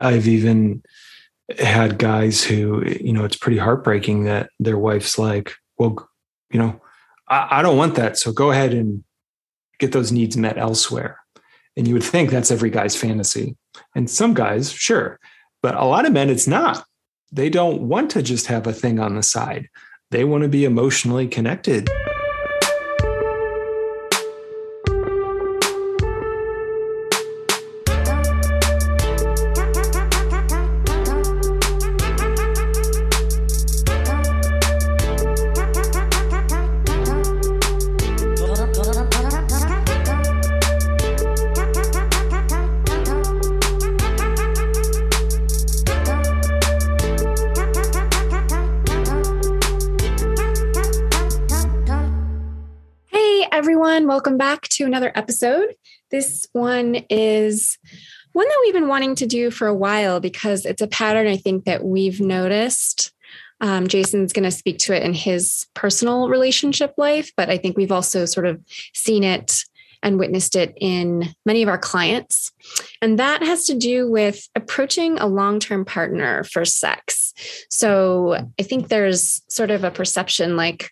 I've even had guys who, you know, it's pretty heartbreaking that their wife's like, well, you know, I, I don't want that. So go ahead and get those needs met elsewhere. And you would think that's every guy's fantasy. And some guys, sure. But a lot of men, it's not. They don't want to just have a thing on the side, they want to be emotionally connected. Another episode. This one is one that we've been wanting to do for a while because it's a pattern I think that we've noticed. Um, Jason's going to speak to it in his personal relationship life, but I think we've also sort of seen it and witnessed it in many of our clients. And that has to do with approaching a long term partner for sex. So I think there's sort of a perception like,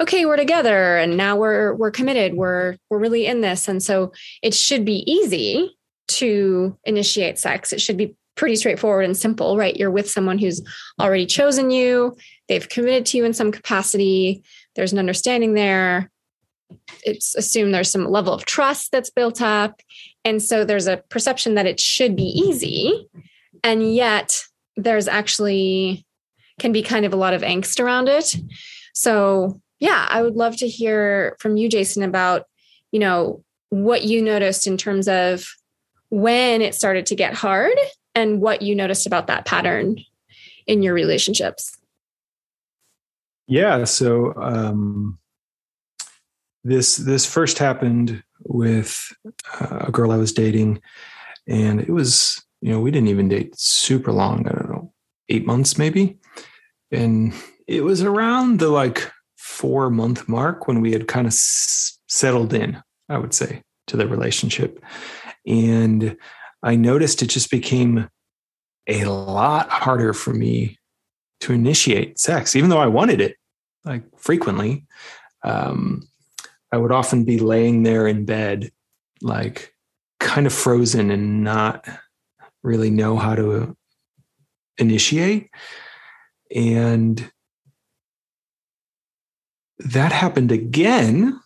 okay we're together and now we're we're committed we're we're really in this. And so it should be easy to initiate sex. It should be pretty straightforward and simple right? You're with someone who's already chosen you. They've committed to you in some capacity. There's an understanding there. It's assumed there's some level of trust that's built up. And so there's a perception that it should be easy. And yet there's actually can be kind of a lot of angst around it. So yeah, I would love to hear from you, Jason, about, you know, what you noticed in terms of when it started to get hard and what you noticed about that pattern in your relationships. Yeah. So um, this this first happened with uh, a girl I was dating, and it was you know we didn't even date super long. I don't know, eight months maybe, and it was around the like four month mark when we had kind of s- settled in, I would say, to the relationship. And I noticed it just became a lot harder for me to initiate sex, even though I wanted it like frequently. Um, I would often be laying there in bed, like kind of frozen and not really know how to initiate. And that happened again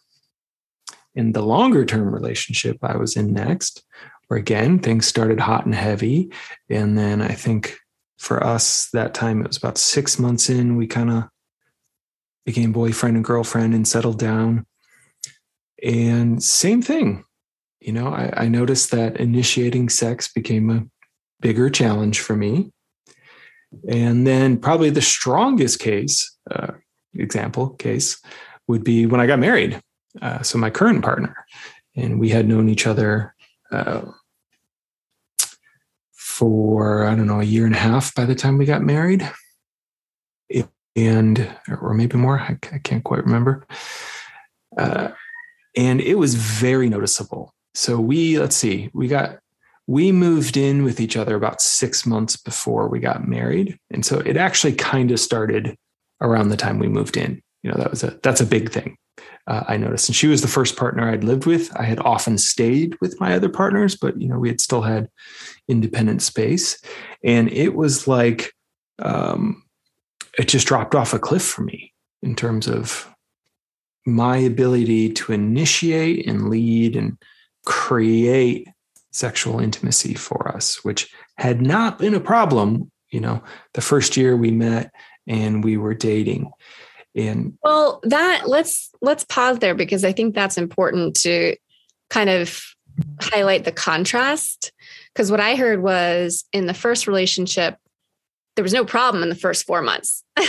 in the longer term relationship I was in next, where again, things started hot and heavy. And then I think for us that time, it was about six months in, we kind of became boyfriend and girlfriend and settled down. And same thing, you know, I, I noticed that initiating sex became a bigger challenge for me. And then probably the strongest case, uh, example case would be when I got married. Uh, so my current partner, and we had known each other uh, for I don't know a year and a half by the time we got married, and or maybe more. I, I can't quite remember. Uh, and it was very noticeable. So we let's see, we got we moved in with each other about six months before we got married, and so it actually kind of started around the time we moved in. You know, that was a that's a big thing. Uh, I noticed, and she was the first partner I'd lived with. I had often stayed with my other partners, but you know, we had still had independent space, and it was like um, it just dropped off a cliff for me in terms of my ability to initiate and lead and create sexual intimacy for us, which had not been a problem. You know, the first year we met and we were dating. And well that let's let's pause there because i think that's important to kind of highlight the contrast. Because what i heard was in the first relationship there was no problem in the first four months.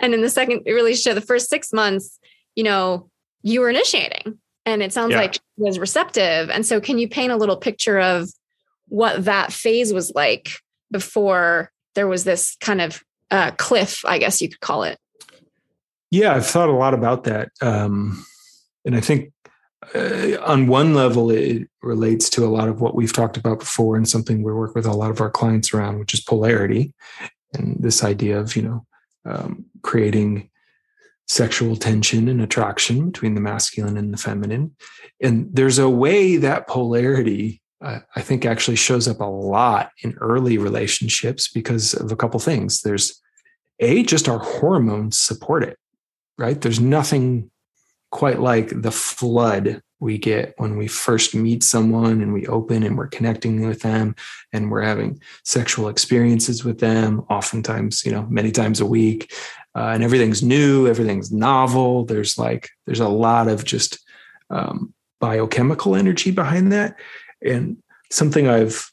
And in the second relationship the first six months you know you were initiating and it sounds yeah. like was receptive. And so can you paint a little picture of what that phase was like before there was this kind of uh, cliff, I guess you could call it. Yeah, I've thought a lot about that, um, and I think uh, on one level, it relates to a lot of what we've talked about before and something we work with a lot of our clients around, which is polarity and this idea of, you know, um, creating sexual tension and attraction between the masculine and the feminine. And there's a way that polarity, I think, actually shows up a lot in early relationships because of a couple things. There's a just our hormones support it, right? There's nothing quite like the flood we get when we first meet someone and we open and we're connecting with them and we're having sexual experiences with them oftentimes you know many times a week uh, and everything's new everything's novel there's like there's a lot of just um, biochemical energy behind that and something i've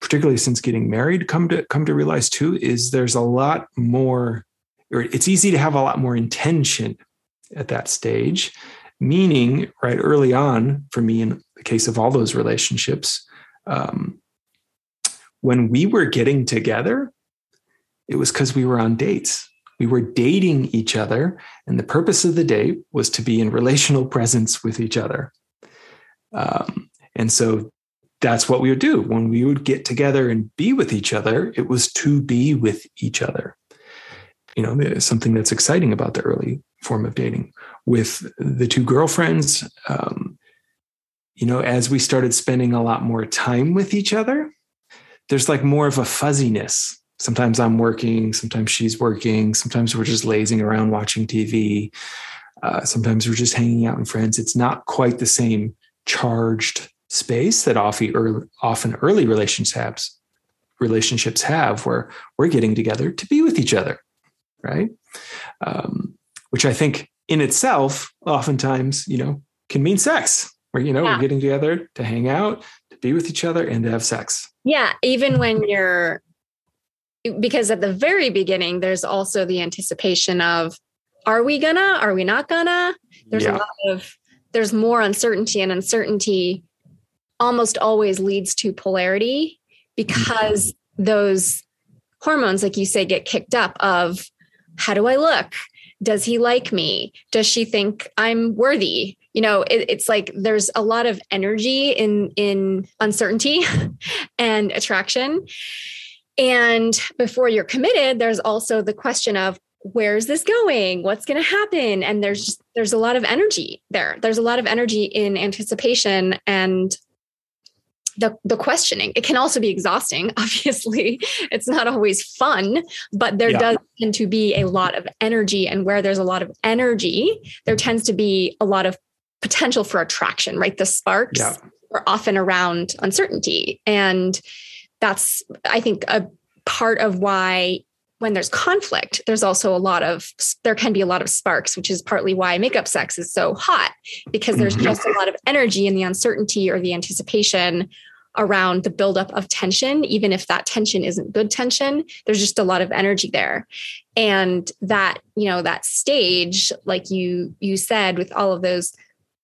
particularly since getting married come to come to realize too is there's a lot more or it's easy to have a lot more intention at that stage meaning right early on for me in the case of all those relationships um, when we were getting together it was because we were on dates. We were dating each other and the purpose of the date was to be in relational presence with each other. Um, and so that's what we would do. When we would get together and be with each other it was to be with each other. You know something that's exciting about the early form of dating. With the two girlfriends um, you know as we started spending a lot more time with each other there's like more of a fuzziness. Sometimes i'm working sometimes she's working sometimes we're just lazing around watching tv uh, sometimes we're just hanging out with friends. It's not quite the same charged space that often early, often early relationships relationships have where we're getting together to be with each other right um, which i think in itself oftentimes you know can mean sex where you know yeah. we're getting together to hang out to be with each other and to have sex yeah even when you're because at the very beginning there's also the anticipation of are we gonna are we not gonna there's yeah. a lot of there's more uncertainty and uncertainty almost always leads to polarity because those hormones like you say get kicked up of how do i look? Does he like me? Does she think i'm worthy? You know it, it's like there's a lot of energy in in uncertainty and attraction. And before you're committed there's also the question of where's this going? What's going to happen? And there's just there's a lot of energy there. There's a lot of energy in anticipation and the, the questioning. It can also be exhausting. Obviously, it's not always fun, but there yeah. does tend to be a lot of energy. And where there's a lot of energy, there tends to be a lot of potential for attraction, right? The sparks yeah. are often around uncertainty. And that's, I think, a part of why when there's conflict, there's also a lot of, there can be a lot of sparks, which is partly why makeup sex is so hot because there's mm-hmm. just a lot of energy in the uncertainty or the anticipation around the buildup of tension, even if that tension isn't good tension, there's just a lot of energy there. And that, you know, that stage, like you you said, with all of those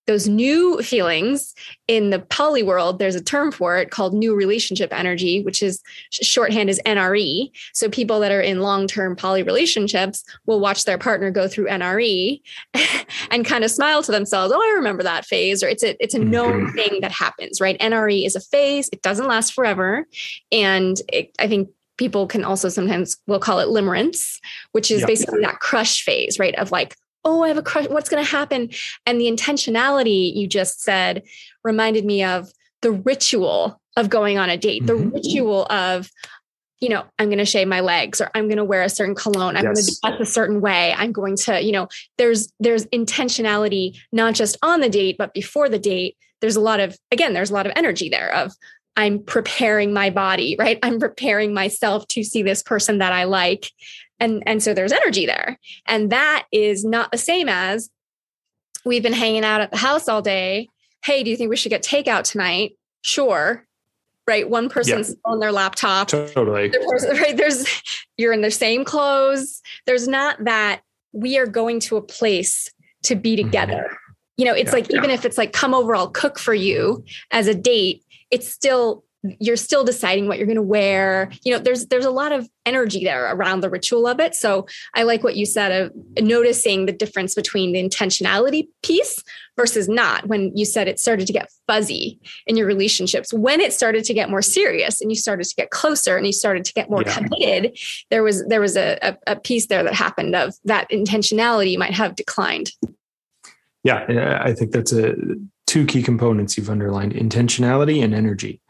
those new feelings in the poly world there's a term for it called new relationship energy which is shorthand is nre so people that are in long-term poly relationships will watch their partner go through nre and kind of smile to themselves oh i remember that phase or it's a it's a known mm-hmm. thing that happens right nre is a phase it doesn't last forever and it, i think people can also sometimes we'll call it limerence which is yep. basically that crush phase right of like oh, I have a crush. What's going to happen? And the intentionality you just said reminded me of the ritual of going on a date, the mm-hmm. ritual of, you know, I'm going to shave my legs or I'm going to wear a certain cologne. I'm yes. going to dress a certain way. I'm going to, you know, there's, there's intentionality, not just on the date, but before the date. There's a lot of, again, there's a lot of energy there of, I'm preparing my body, right? I'm preparing myself to see this person that I like and and so there's energy there. And that is not the same as we've been hanging out at the house all day. Hey do you think we should get takeout tonight? Sure. Right? One person's yeah. on their laptop. Totally. Person, right? There's you're in the same clothes. There's not that we are going to a place to be mm-hmm. together. Mm-hmm. you know it's yeah, like yeah. even if it's like come over i'll cook for you as a date it's still you're still deciding what you're going to wear. You know there's there's a lot of energy there around the ritual of it. So i like what you said of noticing the difference between the intentionality piece versus not when you said it started to get fuzzy in your relationships. When it started to get more serious and you started to get closer and you started to get more yeah. committed there was there was a, a, a piece there that happened of that intentionality might have declined. Yeah i think that's a two key components you've underlined intentionality and energy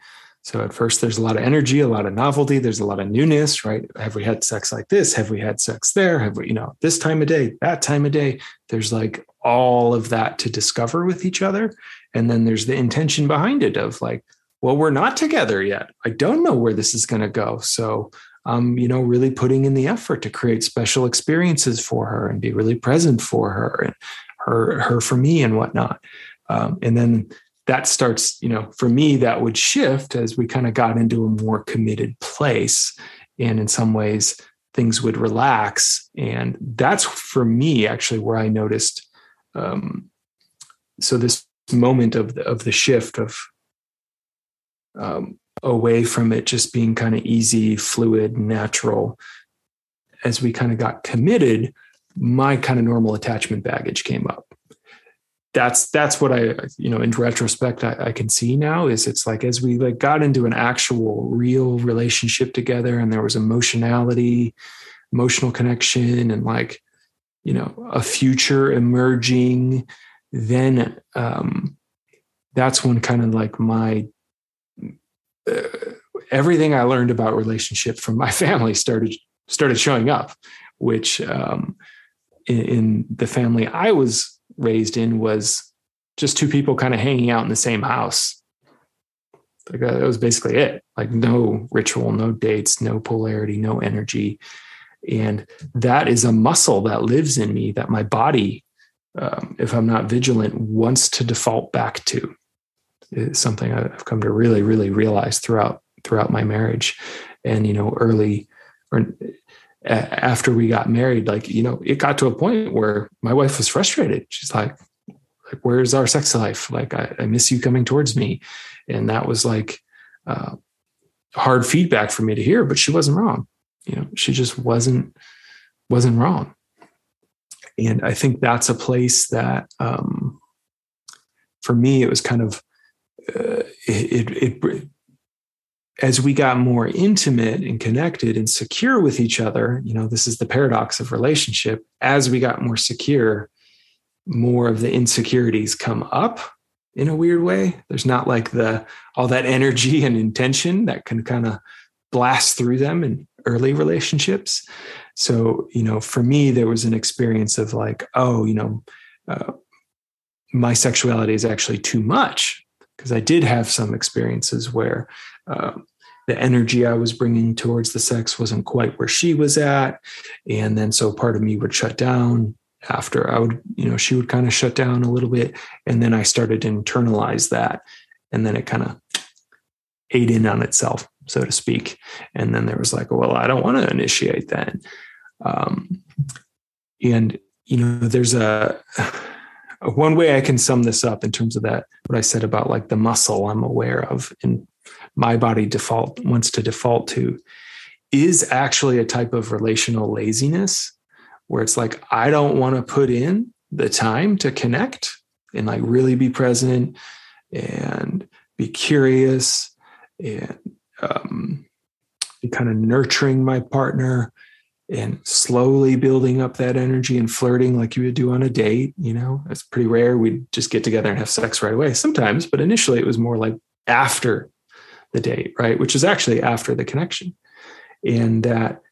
so at first, there's a lot of energy, a lot of novelty, there's a lot of newness, right? Have we had sex like this? Have we had sex there? Have we, you know, this time of day, that time of day? There's like all of that to discover with each other. And then there's the intention behind it of like, well, we're not together yet. I don't know where this is going to go. So um, you know, really putting in the effort to create special experiences for her and be really present for her and her, her for me and whatnot. Um, and then that starts, you know, for me, that would shift as we kind of got into a more committed place. And in some ways, things would relax. And that's for me actually where I noticed. Um, so this moment of the, of the shift of um, away from it just being kind of easy, fluid, natural. As we kind of got committed, my kind of normal attachment baggage came up that's that's what I you know in retrospect I, I, can see now is it's like as we like got into an actual real relationship together and there was emotionality, emotional connection, and like you know a future emerging, then um, that's when kind of like my uh, everything I learned about relationship from my family started started showing up, which um, in, in the family I was raised in was just two people kind of hanging out in the same house. Like that was basically it. Like no ritual, no dates, no polarity, no energy. And that is a muscle that lives in me that my body, um, if I'm not vigilant, wants to default back to. It's something I've come to really, really realize throughout throughout my marriage. And you know, early or after we got married, like, you know, it got to a point where my wife was frustrated. She's like, like where's our sex life? Like, I, I miss you coming towards me. And that was like uh, hard feedback for me to hear, but she wasn't wrong. You know, she just wasn't, wasn't wrong. And I think that's a place that, um, for me, it was kind of, uh, it, it, it as we got more intimate and connected and secure with each other, you know, this is the paradox of relationship. As we got more secure, more of the insecurities come up in a weird way. There's not like the all that energy and intention that can kind of blast through them in early relationships. So, you know, for me, there was an experience of like, oh, you know, uh, my sexuality is actually too much because I did have some experiences where um, the energy I was bringing towards the sex wasn't quite where she was at. And then so part of me would shut down after I would, you know, she would kind of shut down a little bit. And then I started to internalize that. And then it kind of ate in on itself, so to speak. And then there was like, well, I don't want to initiate then. Um, and, you know, there's a, one way I can sum this up in terms of that, what I said about like the muscle I'm aware of in my body default wants to default to is actually a type of relational laziness where it's like I don't want to put in the time to connect and like really be present and be curious and um, be kind of nurturing my partner and slowly building up that energy and flirting like you would do on a date. You know, it's pretty rare we'd just get together and have sex right away sometimes, but initially it was more like after the date, right? Which is actually after the connection. And that,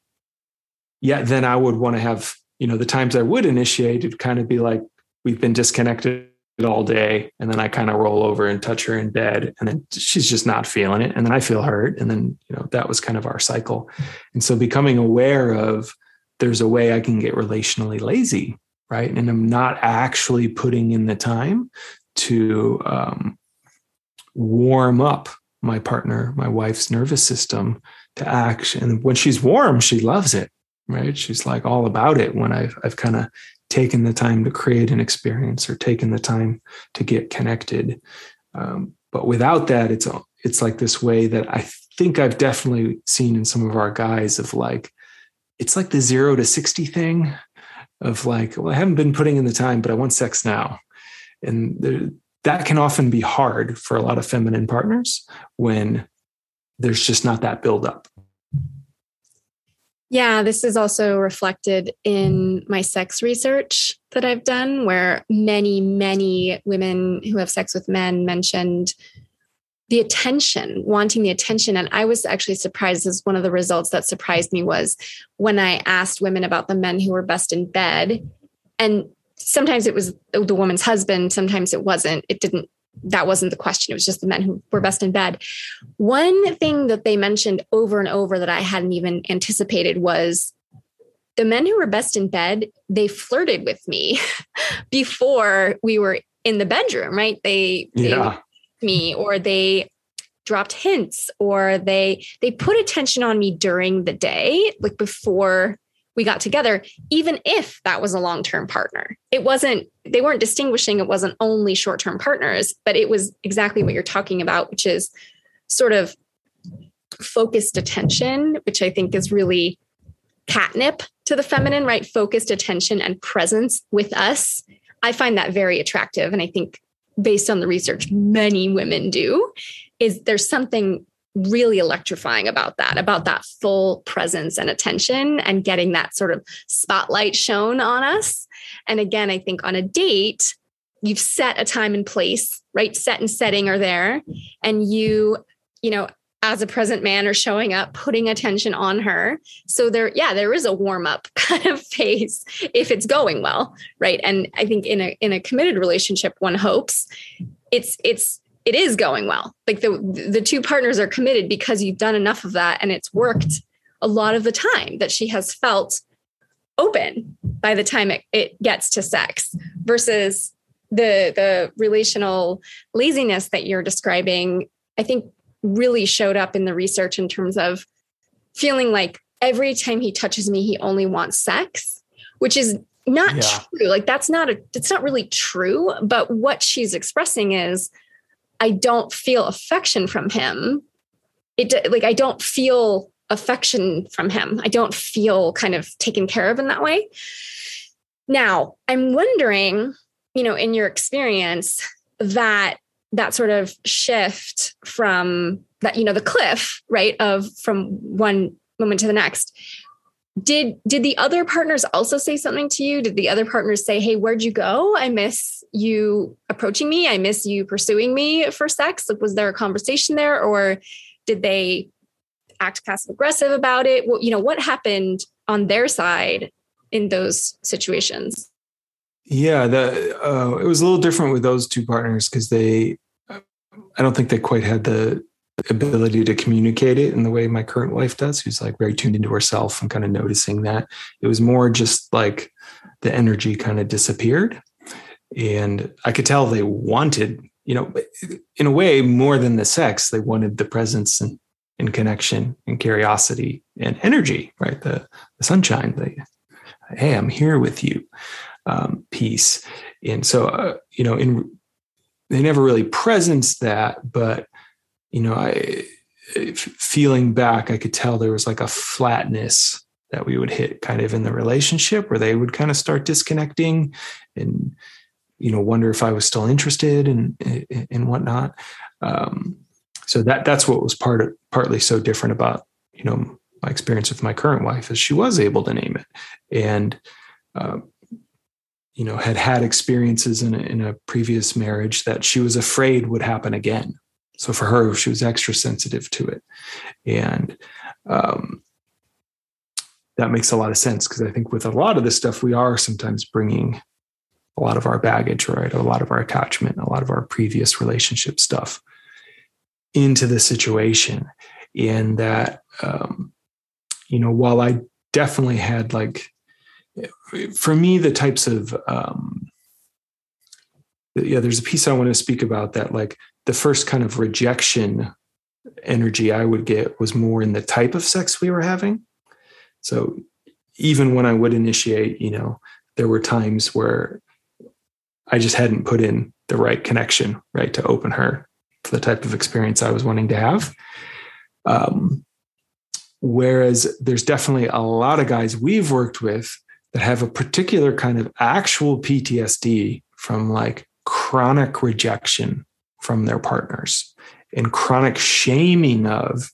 yeah, then I would want to have, you know, the times I would initiate, it'd kind of be like, we've been disconnected all day. And then I kind of roll over and touch her in bed. And then she's just not feeling it. And then I feel hurt. And then, you know, that was kind of our cycle. And so becoming aware of there's a way I can get relationally lazy, right? And I'm not actually putting in the time to um, warm up my partner, my wife's nervous system to act. And when she's warm, she loves it, right? She's like all about it when I've, I've kind of taken the time to create an experience or taken the time to get connected. Um, but without that, it's it's like this way that I think I've definitely seen in some of our guys of like, it's like the zero to 60 thing of like, well, I haven't been putting in the time, but I want sex now. And there, that can often be hard for a lot of feminine partners when there's just not that buildup. Yeah, this is also reflected in my sex research that I've done, where many, many women who have sex with men mentioned the attention, wanting the attention. And I was actually surprised as one of the results that surprised me was when I asked women about the men who were best in bed. And sometimes it was the woman's husband, sometimes it wasn't. It didn't that wasn't the question. It was just the men who were best in bed. One thing that they mentioned over and over that I hadn't even anticipated was the men who were best in bed, they flirted with me before we were in the bedroom, right? They, yeah. me or they dropped hints or they they put attention on me during the day like before we got together, even if that was a long term partner. It wasn't, they weren't distinguishing, it wasn't only short term partners, but it was exactly what you're talking about, which is sort of focused attention, which I think is really catnip to the feminine, right? Focused attention and presence with us. I find that very attractive. And I think based on the research, many women do, is there's something really electrifying about that, about that full presence and attention and getting that sort of spotlight shown on us. And again, I think on a date, you've set a time and place, right? Set and setting are there. And you, you know, as a present man are showing up, putting attention on her. So there, yeah, there is a warm up kind of phase if it's going well, right? And I think in a in a committed relationship, one hopes it's it's it is going well. Like the the two partners are committed because you've done enough of that and it's worked a lot of the time that she has felt open by the time it, it gets to sex versus the the relational laziness that you're describing i think really showed up in the research in terms of feeling like every time he touches me he only wants sex which is not yeah. true like that's not a it's not really true but what she's expressing is I don't feel affection from him. It like I don't feel affection from him. I don't feel kind of taken care of in that way. Now, I'm wondering, you know, in your experience, that that sort of shift from that, you know, the cliff, right, of from one moment to the next did did the other partners also say something to you? Did the other partners say hey where'd you go? I miss you approaching me. I miss you pursuing me for sex. Like was there a conversation there or did they act passive aggressive about it? Well, you know what happened on their side in those situations? Yeah the uh, it was a little different with those two partners because they i don't think they quite had the ability to communicate it in the way my current wife does, who's like very tuned into herself and kind of noticing that. It was more just like the energy kind of disappeared. And I could tell they wanted, you know, in a way, more than the sex, they wanted the presence and, and connection and curiosity and energy, right? The, the sunshine, the, hey, I'm here with you, um, piece. And so, uh, you know, in, they never really presenced that, but you know, I feeling back, I could tell there was like a flatness that we would hit kind of in the relationship where they would kind of start disconnecting and you know wonder if I was still interested and and whatnot. Um, so that that's what was part of partly so different about you know my experience with my current wife is she was able to name it and uh, you know had had experiences in a, in a previous marriage that she was afraid would happen again so for her, she was extra sensitive to it. And um, that makes a lot of sense because I think with a lot of this stuff, we are sometimes bringing a lot of our baggage, right? A lot of our attachment, a lot of our previous relationship stuff into the situation. And that, um, you know, while I definitely had like, for me, the types of, um, yeah, there's a piece I want to speak about that like the first kind of rejection energy I would get was more in the type of sex we were having. So even when I would initiate, you know, there were times where I just hadn't put in the right connection, right, to open her for the type of experience I was wanting to have. Um, whereas there's definitely a lot of guys we've worked with that have a particular kind of actual PTSD from like chronic rejection from their partners and chronic shaming of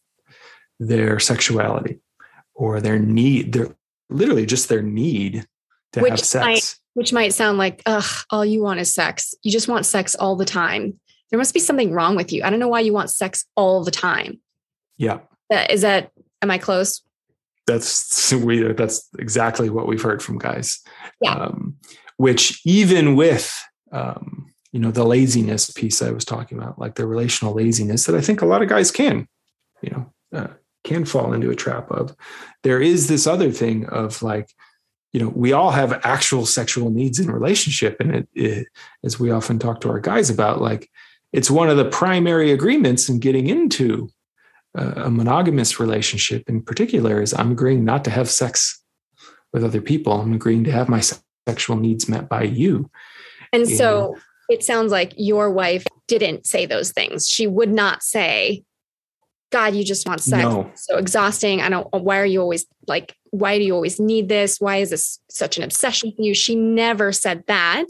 their sexuality or their need, their literally just their need to which have sex. Might, which might sound like, ugh, all you want is sex. You just want sex all the time. There must be something wrong with you. I don't know why you want sex all the time. Yeah. Is that, am I close? That's we. That's exactly what we've heard from guys. Yeah. Um, which even with um, you know the laziness piece I was talking about, like the relational laziness that I think a lot of guys can, you know, uh, can fall into a trap of. There is this other thing of like, you know, we all have actual sexual needs in relationship, and it, it as we often talk to our guys about, like it's one of the primary agreements in getting into a monogamous relationship in particular is I'm agreeing not to have sex with other people. I'm agreeing to have my sexual needs met by you. And, and so it sounds like your wife didn't say those things. She would not say, God, you just want sex. No. So exhausting. I don't, why are you always like, why do you always need this? Why is this such an obsession for you? She never said that.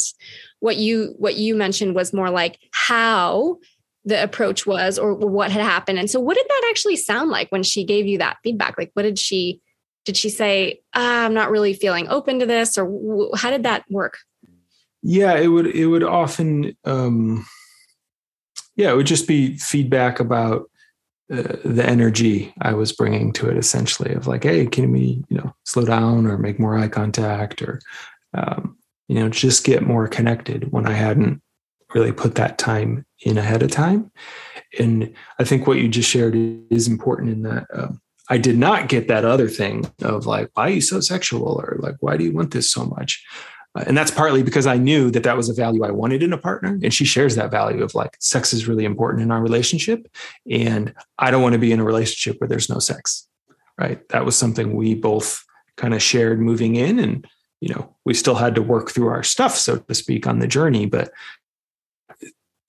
What you, what you mentioned was more like how the approach was or what had happened. And so what did that actually sound like when she gave you that feedback? Like, what did she, did she say, ah, I'm not really feeling open to this or how did that work? Yeah, it would, it would often, um, yeah, it would just be feedback about uh, the energy I was bringing to it essentially of like, Hey, can we, you know, slow down or make more eye contact or, um, you know, just get more connected when I hadn't really put that time in ahead of time. And I think what you just shared is important in that um, I did not get that other thing of like, why are you so sexual? Or like, why do you want this so much? And that's partly because I knew that that was a value I wanted in a partner. And she shares that value of like, sex is really important in our relationship. And I don't want to be in a relationship where there's no sex. Right. That was something we both kind of shared moving in. And, you know, we still had to work through our stuff, so to speak, on the journey. But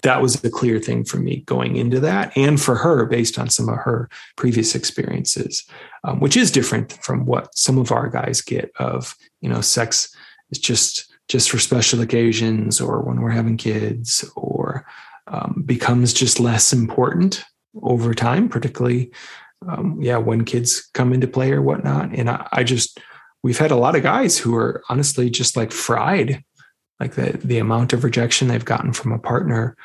that was a clear thing for me going into that and for her based on some of her previous experiences um, which is different from what some of our guys get of you know sex is just just for special occasions or when we're having kids or um, becomes just less important over time particularly um, yeah when kids come into play or whatnot. And I, I just we've had a lot of guys who are honestly just like fried like the the amount of rejection they've gotten from a partner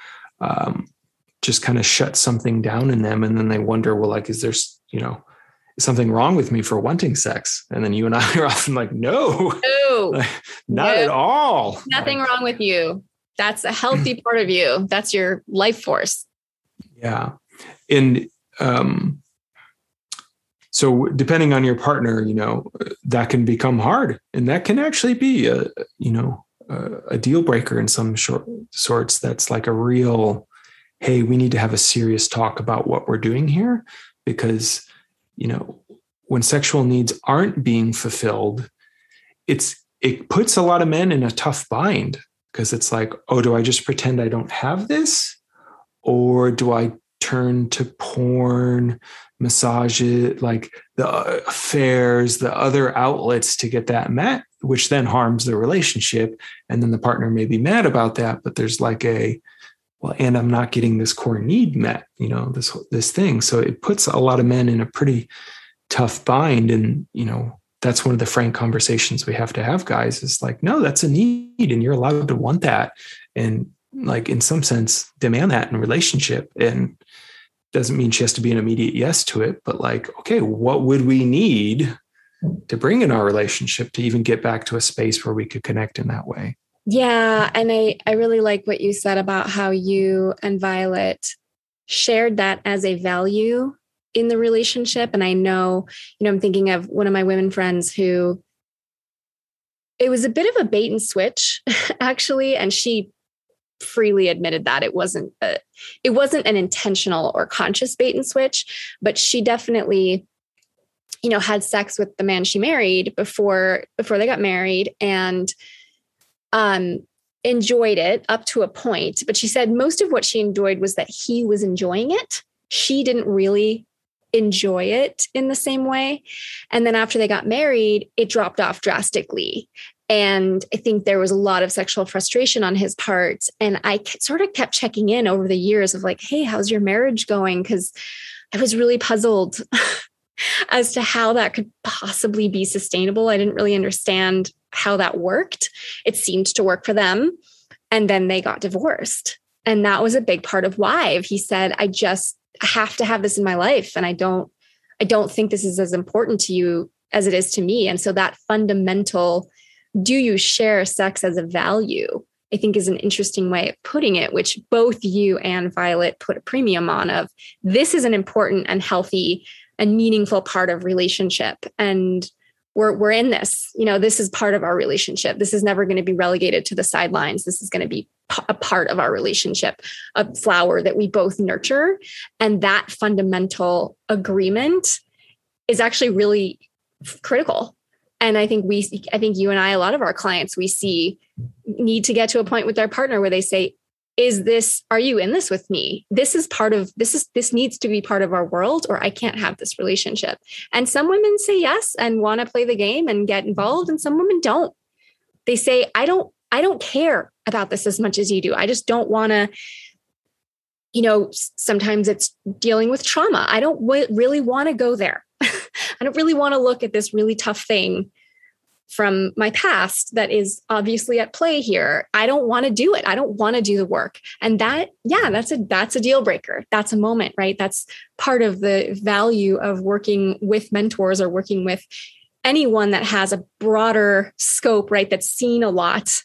um, just kind of shut something down in them. And then they wonder well like is there you know is something wrong with me for wanting sex. And then you and i are often like no, no. like, not no. at all. Nothing like, wrong with you. That's a healthy part of you. That's your life force. Yeah. And um so depending on your partner you know that can become hard. And that can actually be a you know a, deal breaker in some short, sorts. That's like a real hey we need to have a serious talk about what we're doing here because you know when sexual needs aren't being fulfilled it's it puts a lot of men in a tough bind because it's like oh do i just pretend i don't have this? Or do i turn to porn massage it like the uh, affairs the other outlets to get that met which then harms the relationship and then the partner may be mad about that but there's like a well and i'm not getting this core need met you know this this thing. So it puts a lot of men in a pretty tough bind. And you know that's one of the frank conversations we have to have guys is like no that's a need and you're allowed to want that and like in some sense demand that in relationship. And doesn't mean she has to be an immediate yes to it but like okay what would we need to bring in our relationship to even get back to a space where we could connect in that way. Yeah. And I, I really like what you said about how you and Violet shared that as a value in the relationship. And I know, you know, I'm thinking of one of my women friends who it was a bit of a bait and switch, actually. And she freely admitted that it wasn't a, it wasn't an intentional or conscious bait and switch, but she definitely you know had sex with the man she married before before they got married and um enjoyed it up to a point, but she said most of what she enjoyed was that he was enjoying it. She didn't really enjoy it in the same way. And then after they got married, it dropped off drastically. And I think there was a lot of sexual frustration on his part. And I sort of kept checking in over the years of like, hey, how's your marriage going? Because I was really puzzled as to how that could possibly be sustainable. I didn't really understand how that worked. It seemed to work for them. And then they got divorced. And that was a big part of why he said, I just have to have this in my life. And I don't, I don't think this is as important to you as it is to me. And so that fundamental, do you share sex as a value? I think is an interesting way of putting it, which both you and Violet put a premium on of this is an important and healthy and meaningful part of relationship. And we're we're in this you know this is part of our relationship. This is never going to be relegated to the sidelines. This is going to be a part of our relationship a flower that we both nurture. And that fundamental agreement is actually really critical. And i think we i think you and i a lot of our clients we see need to get to a point with their partner where they say is this are you in this with me? This is part of this is this needs to be part of our world or i can't have this relationship. And some women say yes and want to play the game and get involved and some women don't. They say i don't i don't care about this as much as you do. I just don't want to you know sometimes it's dealing with trauma. I don't w- really want to go there. I don't really want to look at this really tough thing from my past that is obviously at play here. I don't want to do it. I don't want to do the work. And that yeah that's a that's a deal breaker. That's a moment right? That's part of the value of working with mentors or working with anyone that has a broader scope right? That's seen a lot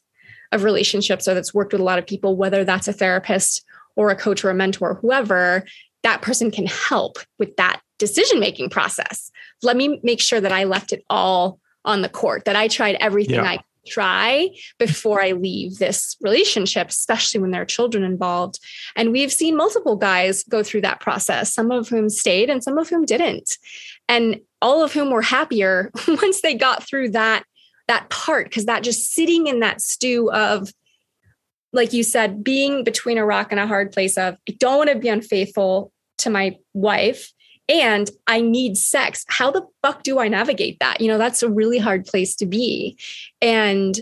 of relationships or that's worked with a lot of people whether that's a therapist or a coach or a mentor whoever that person can help with that decision making process. Let me make sure that i left it all on the court, that I tried everything yeah. I try before I leave this relationship, especially when there are children involved. And we've seen multiple guys go through that process, some of whom stayed and some of whom didn't. And all of whom were happier once they got through that that part because that just sitting in that stew of like you said being between a rock and a hard place of I don't want to be unfaithful to my wife and I need sex. How the fuck do I navigate that? You know, that's a really hard place to be. And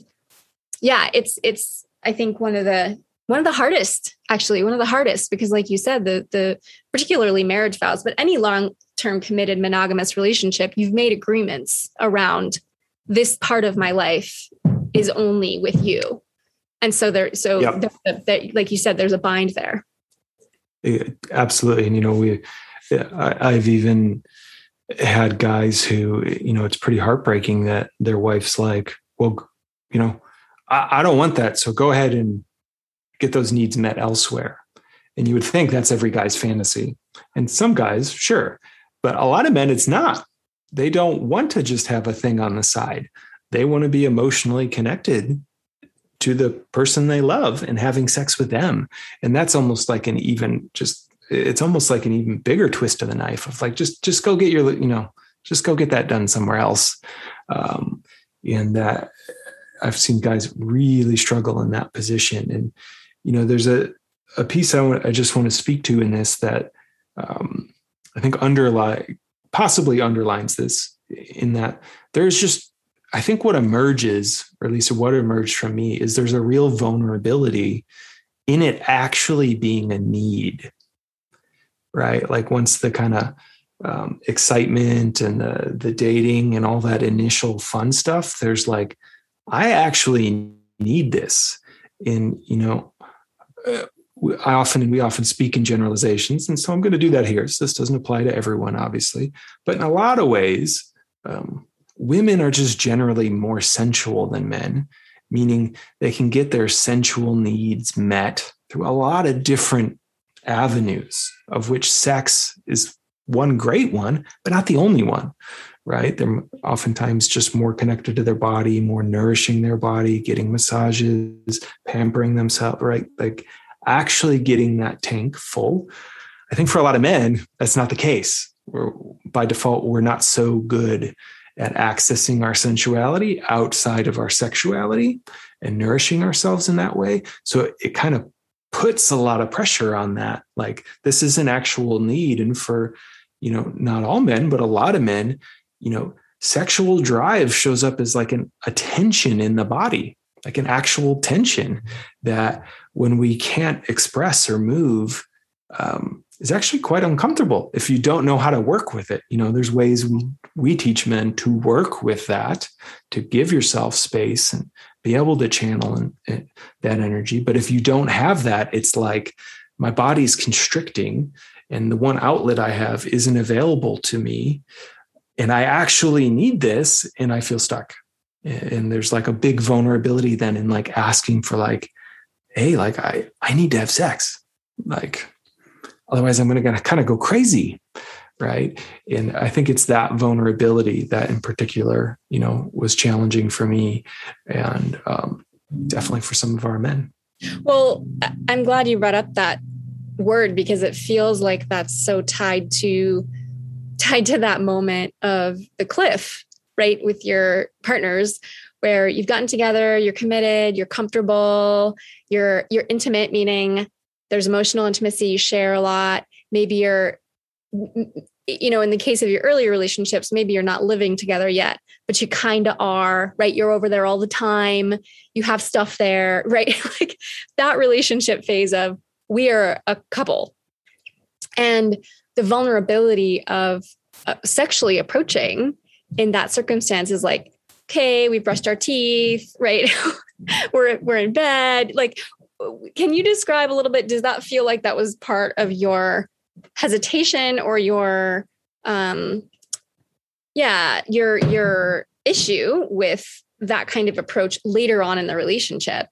yeah, it's it's I think one of the one of the hardest actually one of the hardest because like you said the the particularly marriage vows but any long term committed monogamous relationship you've made agreements around this part of my life is only with you and so there so yep. the, like you said there's a bind there absolutely and you know we I, I've even had guys who, you know, it's pretty heartbreaking that their wife's like, well, you know, I, I don't want that. So go ahead and get those needs met elsewhere. And you would think that's every guy's fantasy. And some guys, sure. But a lot of men, it's not. They don't want to just have a thing on the side. They want to be emotionally connected to the person they love and having sex with them. And that's almost like an even just it's almost like an even bigger twist of the knife of like just just go get your you know just go get that done somewhere else. Um, and that i've seen guys really struggle in that position. And you know there's a a piece i, want, I just want to speak to in this that um, i think underlie possibly underlines this in that there's just i think what emerges or at least what emerged from me is there's a real vulnerability in it actually being a need right? Like once the kind of um, excitement and the the dating and all that initial fun stuff, there's like, I actually need this. And you know, uh, I often and we often speak in generalizations, and so I'm going to do that here. So this doesn't apply to everyone, obviously, but in a lot of ways, um, women are just generally more sensual than men, meaning they can get their sensual needs met through a lot of different avenues, of which sex is one great one, but not the only one, right? They're oftentimes just more connected to their body, more nourishing their body, getting massages, pampering themselves, right? Like actually getting that tank full. I think for a lot of men, that's not the case. We're, by default, we're not so good at accessing our sensuality outside of our sexuality and nourishing ourselves in that way. So it kind of puts a lot of pressure on that. Like this is an actual need. And for, you know, not all men, but a lot of men, you know, sexual drive shows up as like an a tension in the body, like an actual tension that when we can't express or move, um, is actually quite uncomfortable if you don't know how to work with it. You know, there's ways we, we teach men to work with that, to give yourself space and be able to channel that energy. But if you don't have that, it's like my body's constricting and the one outlet I have isn't available to me. And I actually need this and I feel stuck. And there's like a big vulnerability then in like asking for like, hey, like I, I need to have sex. Like Otherwise, I'm going to kind of go crazy. Right. And I think it's that vulnerability that in particular, you know, was challenging for me and um, definitely for some of our men. Well, I'm glad you brought up that word because it feels like that's so tied to tied to that moment of the cliff, right? With your partners where you've gotten together, you're committed, you're comfortable, you're you're intimate meaning there's emotional intimacy you share a lot. Maybe you're you know in the case of your earlier relationships maybe you're not living together yet but you kind of are right? You're over there all the time. You have stuff there right? Like that relationship phase of we are a couple. And the vulnerability of uh, sexually approaching in that circumstance is like okay we brushed our teeth right? We're we're in bed. Like can you describe a little bit? Does that feel like that was part of your hesitation or your, um, yeah, your your issue with that kind of approach later on in the relationship?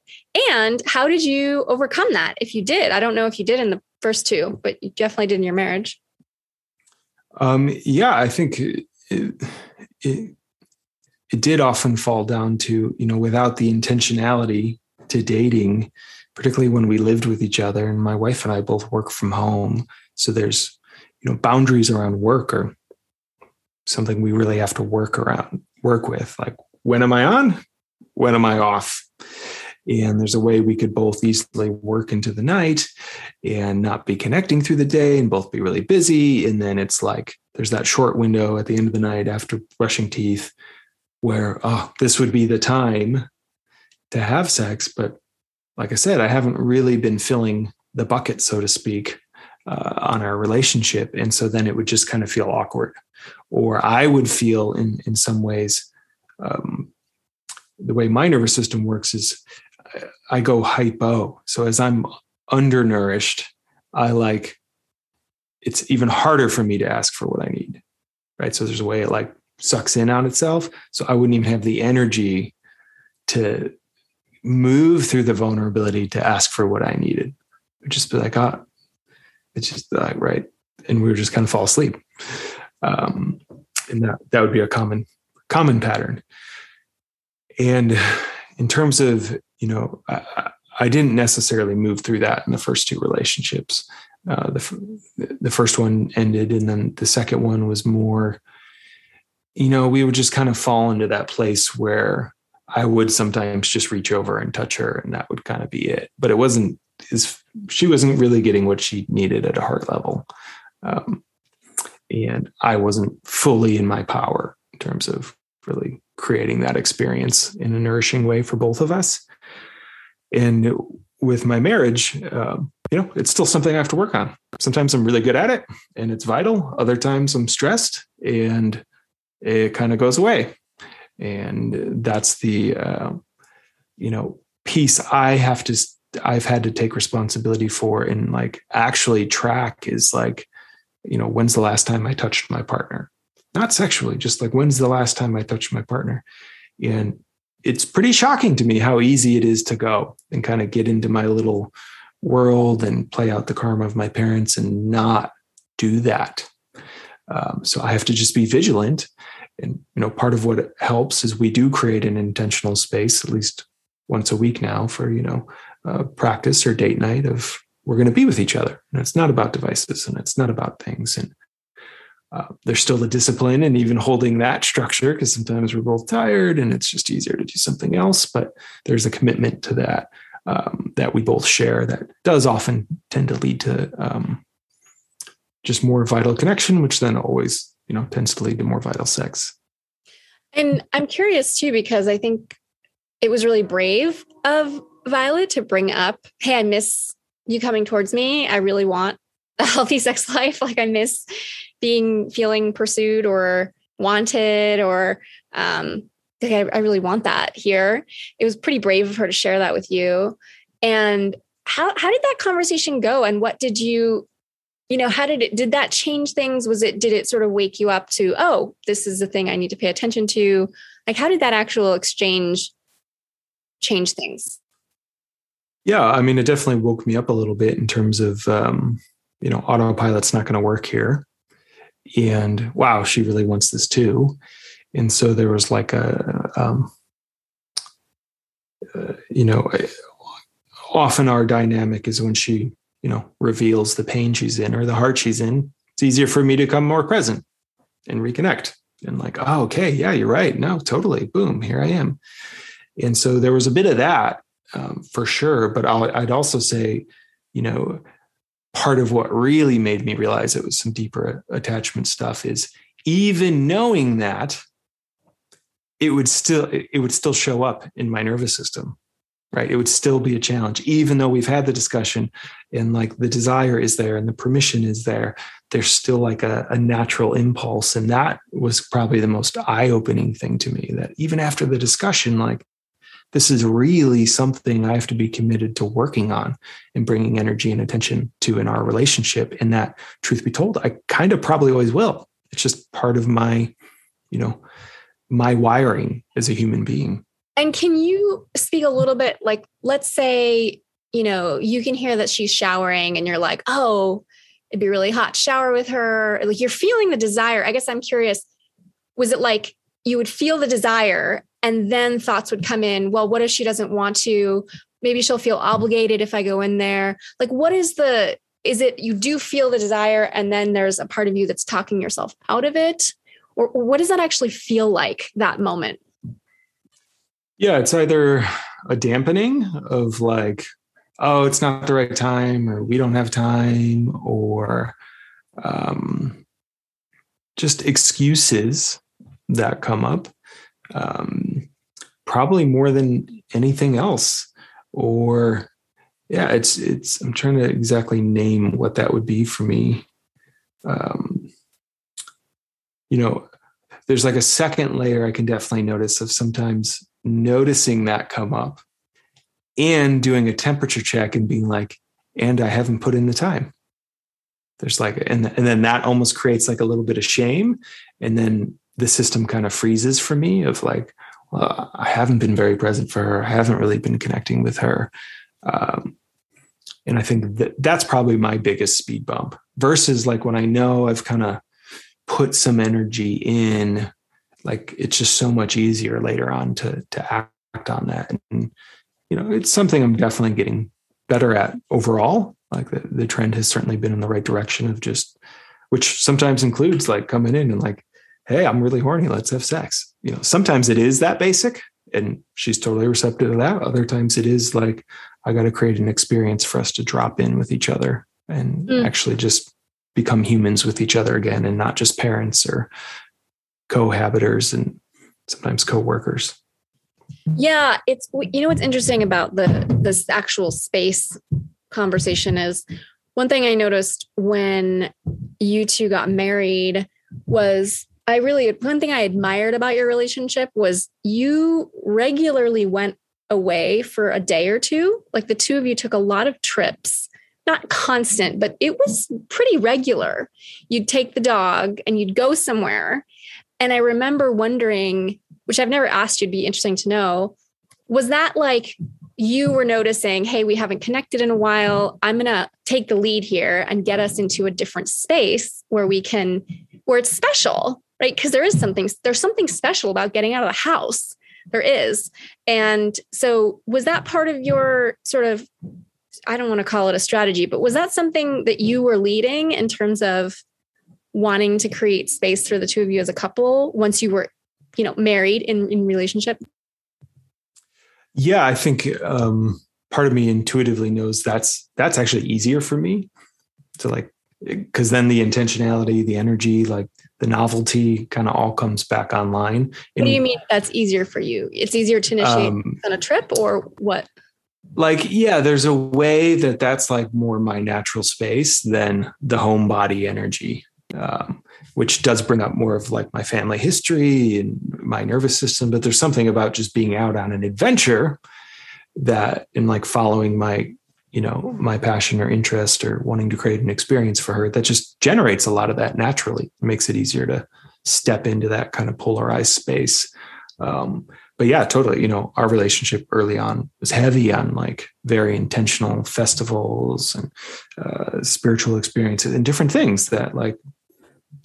And how did you overcome that? If you did, I don't know if you did in the first two, but you definitely did in your marriage. Um, yeah, I think it, it, it did often fall down to you know without the intentionality to dating particularly when we lived with each other and my wife and I both work from home. So there's, you know, boundaries around work are something we really have to work around, work with. Like, when am I on? When am I off? And there's a way we could both easily work into the night and not be connecting through the day and both be really busy. And then it's like there's that short window at the end of the night after brushing teeth where, oh, this would be the time to have sex, but like I said, I haven't really been filling the bucket, so to speak, uh, on our relationship. And so then it would just kind of feel awkward. Or I would feel in, in some ways, um, the way my nervous system works is I go hypo. So as I'm undernourished, I like, it's even harder for me to ask for what I need. Right. So there's a way it like sucks in on itself. So I wouldn't even have the energy to move through the vulnerability to ask for what I needed. Just be like, ah, oh, it's just like, right. And we would just kind of fall asleep. Um, and that, that would be a common, common pattern. And in terms of, you know, I, I didn't necessarily move through that in the first two relationships. Uh, the, the first one ended, and then the second one was more, you know, we would just kind of fall into that place where I would sometimes just reach over and touch her, and that would kind of be it. But it wasn't she wasn't really getting what she needed at a heart level, um, and I wasn't fully in my power in terms of really creating that experience in a nourishing way for both of us. And with my marriage, um, you know, it's still something I have to work on. Sometimes I'm really good at it, and it's vital. Other times I'm stressed, and it kind of goes away and that's the uh, you know piece i have to i've had to take responsibility for and like actually track is like you know when's the last time i touched my partner? Not sexually just like when's the last time i touched my partner? And it's pretty shocking to me how easy it is to go and kind of get into my little world and play out the karma of my parents and not do that. Um, so i have to just be vigilant and you know part of what helps is we do create an intentional space at least once a week now for you know uh, practice or date night of we're going to be with each other and it's not about devices and it's not about things and uh, there's still the discipline and even holding that structure because sometimes we're both tired and it's just easier to do something else. But there's a commitment to that um, that we both share that does often tend to lead to um, just more vital connection, which then always you know tends to lead to more vital sex. And I'm curious too because I think it was really brave of Violet to bring up, "Hey, I miss you coming towards me. I really want a healthy sex life. Like I miss being feeling pursued or wanted or um like I, I really want that here. It was pretty brave of her to share that with you. And how how did that conversation go? And what did you, you know, how did it did that change things? Was it did it sort of wake you up to, oh, this is the thing I need to pay attention to? Like how did that actual exchange change things? Yeah, I mean, it definitely woke me up a little bit in terms of, um, you know, autopilot's not going to work here. And wow, she really wants this too. And so there was like a, um, uh, you know, often our dynamic is when she, you know, reveals the pain she's in or the heart she's in. It's easier for me to come more present and reconnect and like, oh, okay, yeah, you're right. No, totally. Boom, here I am. And so there was a bit of that um, for sure. But i would also say, you know, part of what really made me realize it was some deeper attachment stuff is even knowing that it would still it would still show up in my nervous system right it would still be a challenge even though we've had the discussion and like the desire is there and the permission is there there's still like a, a natural impulse and that was probably the most eye-opening thing to me that even after the discussion like this is really something I have to be committed to working on and bringing energy and attention to in our relationship. And that, truth be told, I kind of probably always will. It's just part of my, you know, my wiring as a human being. And can you speak a little bit like, let's say, you know, you can hear that she's showering and you're like, oh, it'd be really hot shower with her. Like you're feeling the desire. I guess I'm curious, was it like you would feel the desire and then thoughts would come in well what if she doesn't want to maybe she'll feel obligated if i go in there like what is the is it you do feel the desire and then there's a part of you that's talking yourself out of it or, what does that actually feel like that moment yeah it's either a dampening of like oh it's not the right time or we don't have time or um, just excuses that come up um, probably more than anything else. Or yeah, it's it's. I'm trying to exactly name what that would be for me. Um, you know, there's like a second layer I can definitely notice of sometimes noticing that come up and doing a temperature check and being like, and I haven't put in the time. There's like, and, and then that almost creates like a little bit of shame. And then the system kind of freezes for me of like, well, I haven't been very present for her. I haven't really been connecting with her. Um, and I think that that's probably my biggest speed bump versus like when I know I've kind of put some energy in, like it's just so much easier later on to, to act on that. And, you know, it's something I'm definitely getting better at overall. Like the, the trend has certainly been in the right direction of just, which sometimes includes like coming in and like, hey, I'm really horny. Let's have sex. You know, sometimes it is that basic and she's totally receptive to that. Other times it is like, I got to create an experience for us to drop in with each other and mm. actually just become humans with each other again and not just parents or cohabitors and sometimes co-workers. Yeah, it's you know what's interesting about the this actual space conversation is one thing I noticed when you two got married was I really, one thing I admired about your relationship was you regularly went away for a day or two. Like the two of you took a lot of trips, not constant, but it was pretty regular. You'd take the dog and you'd go somewhere. And I remember wondering, which I've never asked you, would be interesting to know, was that like you were noticing, hey, we haven't connected in a while. I'm going to take the lead here and get us into a different space where we can, where it's special right? Because there is something, there's something special about getting out of the house. There is. And so, was that part of your sort of, I don't want to call it a strategy, but was that something that you were leading in terms of wanting to create space for the two of you as a couple once you were, you know, married in, in relationship? Yeah, I think um, part of me intuitively knows that's that's actually easier for me to like because then the intentionality, the energy, like the novelty kind of all comes back online. What do you mean that's easier for you? It's easier to initiate um, on a trip or what? Like, yeah, there's a way that that's like more my natural space than the home body energy, um, which does bring up more of like my family history and my nervous system. But there's something about just being out on an adventure that, in like following my you know my passion or interest or wanting to create an experience for her that just generates a lot of that naturally it makes it easier to step into that kind of polarized space um, but yeah totally you know our relationship early on was heavy on like very intentional festivals and uh, spiritual experiences and different things that like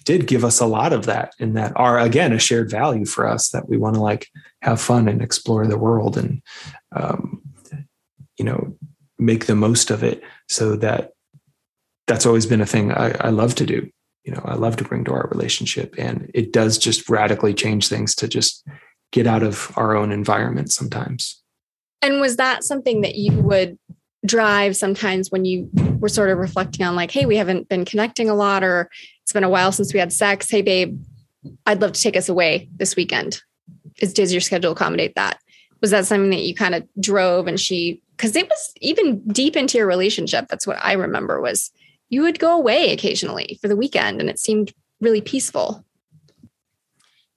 did give us a lot of that and that are again a shared value for us that we want to like have fun and explore the world and um, you know make the most of it so that that's always been a thing I, I love to do. You know, I love to bring to our relationship. And it does just radically change things to just get out of our own environment sometimes. And was that something that you would drive sometimes when you were sort of reflecting on, like, hey, we haven't been connecting a lot, or it's been a while since we had sex. Hey, babe, I'd love to take us away this weekend. Is, does your schedule accommodate that? Was that something that you kind of drove and she because it was even deep into your relationship. That's what I remember was you would go away occasionally for the weekend and it seemed really peaceful.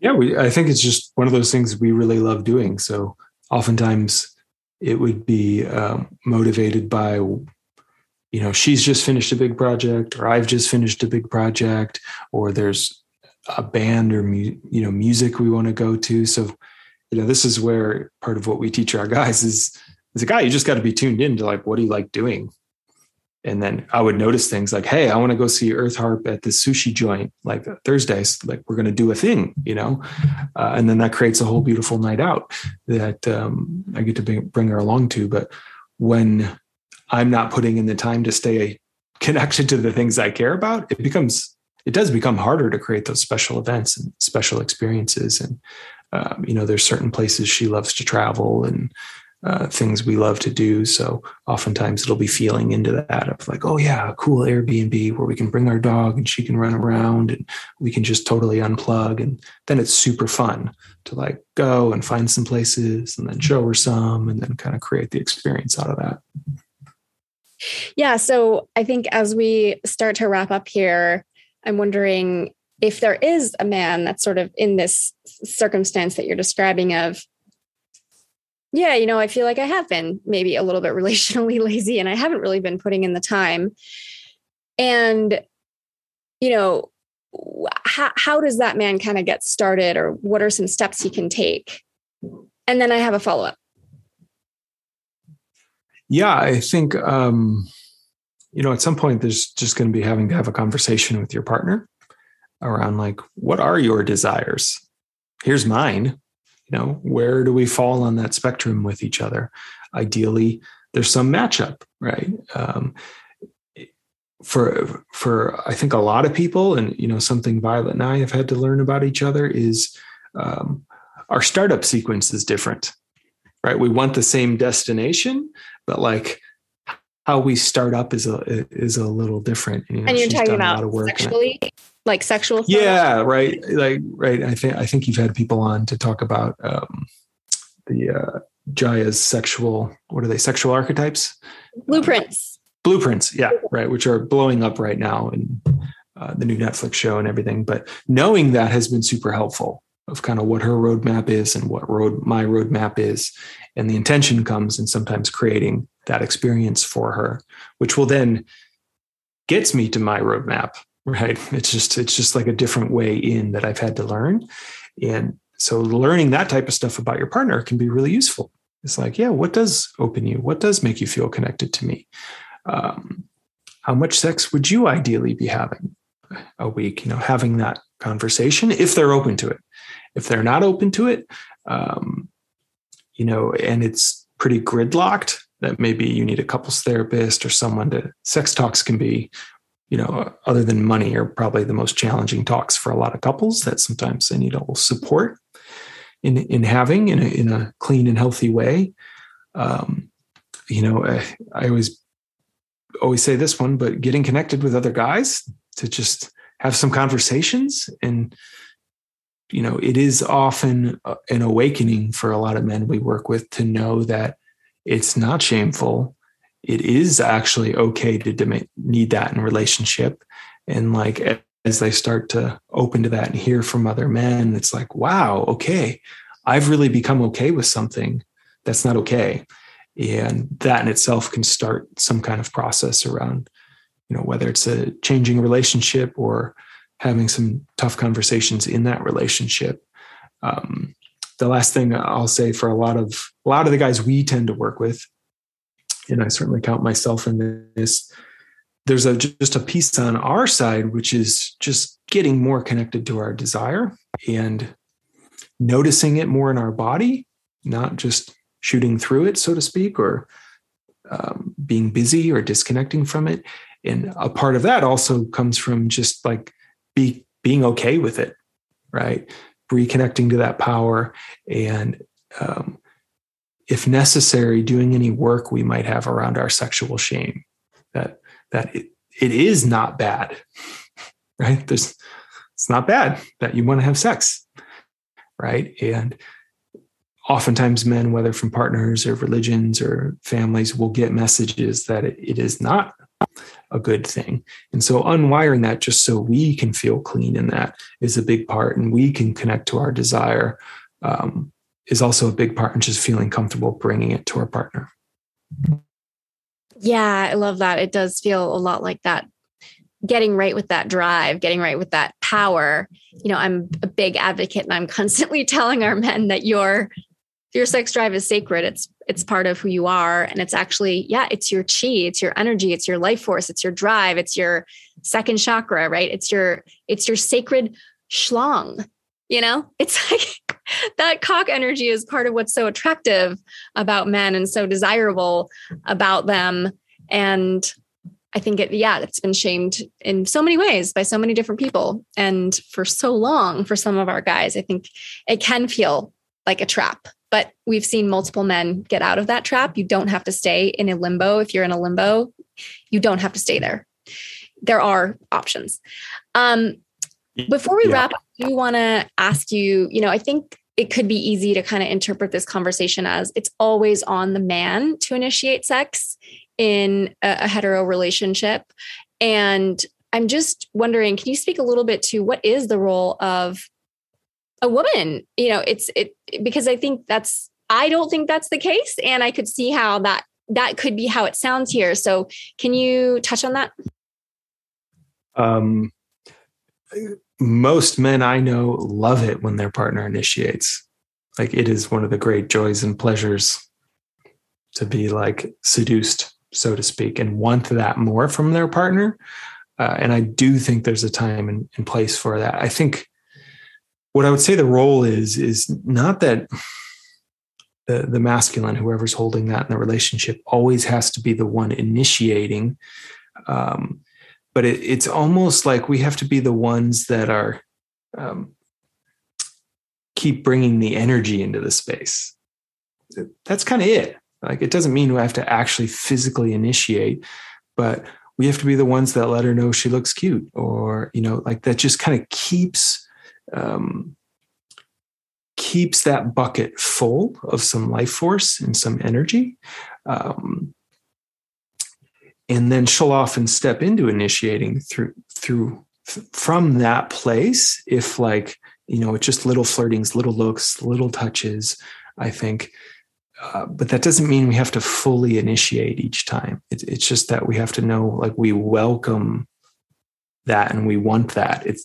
Yeah, we, I think it's just one of those things we really love doing. So oftentimes it would be um, motivated by, you know, she's just finished a big project or I've just finished a big project or there's a band or, mu- you know, music we want to go to. So, you know, this is where part of what we teach our guys is as a guy, you just got to be tuned in to like, what do you like doing? And then I would notice things like, hey, I want to go see Earth Harp at the sushi joint like Thursdays. Like we're going to do a thing, you know, uh, and then that creates a whole beautiful night out that um, I get to bring, bring her along to. But when I'm not putting in the time to stay connected to the things I care about, it becomes it does become harder to create those special events and special experiences. And um, you know, there's certain places she loves to travel and uh, things we love to do. So oftentimes it'll be feeling into that of like, oh yeah, a cool Airbnb where we can bring our dog and she can run around and we can just totally unplug. And then it's super fun to like go and find some places and then show her some and then kind of create the experience out of that. Yeah. So I think as we start to wrap up here, I'm wondering if there is a man that's sort of in this circumstance that you're describing of yeah, you know, I feel like I have been maybe a little bit relationally lazy and I haven't really been putting in the time. And, you know, how, how does that man kind of get started or what are some steps he can take? And then I have a follow up. Yeah, I think, um, you know, at some point there's just going to be having to have a conversation with your partner around like, what are your desires? Here's mine. You know where do we fall on that spectrum with each other? Ideally there's some matchup right? Um, for for i think a lot of people and you know something violet and i have had to learn about each other is um, our startup sequence is different right? We want the same destination but like how we start up is a is a little different. You know, and you're talking about sexually, like sexual. Yeah, right. Like right. I think I think you've had people on to talk about um, the uh, Jaiya's sexual. What are they? Sexual archetypes. Blueprints. Uh, blueprints. Yeah, right. Which are blowing up right now in uh, the new Netflix show and everything. But knowing that has been super helpful of kind of what her roadmap is and what road my roadmap is, and the intention comes in sometimes creating that experience for her, which will then gets me to my roadmap. Right. It's just, it's just like a different way in that I've had to learn. And so learning that type of stuff about your partner can be really useful. It's like, yeah, what does open you? What does make you feel connected to me? Um, how much sex would you ideally be having a week? You know, having that conversation if they're open to it. If they're not open to it, um, you know, and it's pretty gridlocked, that maybe you need a couples therapist or someone to sex talks can be you know, other than money, are probably the most challenging talks for a lot of couples that sometimes they need a little support in in having in a, in a clean and healthy way. Um, you know, I, I always always say this one, but getting connected with other guys to just have some conversations and you know it is often uh, an awakening for a lot of men we work with to know that it's not shameful. It is actually okay to need that in relationship. And like as they start to open to that and hear from other men it's like wow okay. I've really become okay with something that's not okay. And that in itself can start some kind of process around you know whether it's a changing relationship or having some tough conversations in that relationship um, the last thing i'll say for a lot of a lot of the guys we tend to work with and i certainly count myself in this there's a just a piece on our side which is just getting more connected to our desire and noticing it more in our body not just shooting through it, so to speak, or um, being busy or disconnecting from it. And a part of that also comes from just like be being okay with it, right? Reconnecting to that power and um, if necessary, doing any work we might have around our sexual shame. That that it, it is not bad, right? There's it's not bad that you want to have sex, right? And oftentimes men, whether from partners or religions or families, will get messages that it, it is not a good thing. And so unwiring that just so we can feel clean in that is a big part and we can connect to our desire um, is also a big part and just feeling comfortable bringing it to our partner. Yeah, I love that. It does feel a lot like that getting right with that drive, getting right with that power. You know, I'm a big advocate and I'm constantly telling our men that your your sex drive is sacred. It's it's part of who you are. And it's actually, yeah, it's your chi, it's your energy, it's your life force, it's your drive, it's your second chakra, right? It's your, it's your sacred schlong. You know, it's like that cock energy is part of what's so attractive about men and so desirable about them. And I think it, yeah, it's been shamed in so many ways by so many different people. And for so long, for some of our guys, I think it can feel like a trap but we've seen multiple men get out of that trap. You don't have to stay in a limbo. If you're in a limbo, you don't have to stay there. There are options. Um, before we yeah. wrap, I do want to ask you, you know, I think it could be easy to kind of interpret this conversation as it's always on the man to initiate sex in a, a hetero relationship. And I'm just wondering, can you speak a little bit to what is the role of a woman you know it's it because i think that's i don't think that's the case and i could see how that that could be how it sounds here. So can you touch on that? Um most men i know love it when their partner initiates. Like it is one of the great joys and pleasures to be like seduced so to speak and want that more from their partner. Uh, and i do think there's a time and, and place for that. I think what I would say the role is is not that the, the masculine, whoever's holding that in the relationship, always has to be the one initiating. Um, but it, it's almost like we have to be the ones that are um, keep bringing the energy into the space. That's kind of it. Like it doesn't mean we have to actually physically initiate, but we have to be the ones that let her know she looks cute, or you know, like that just kind of keeps um, keeps that bucket full of some life force and some energy. Um, and then she'll often step into initiating through through from that place if like you know it's just little flirtings little looks little touches i think. Uh, but that doesn't mean we have to fully initiate each time. It, it's just that we have to know like we welcome that and we want that. It's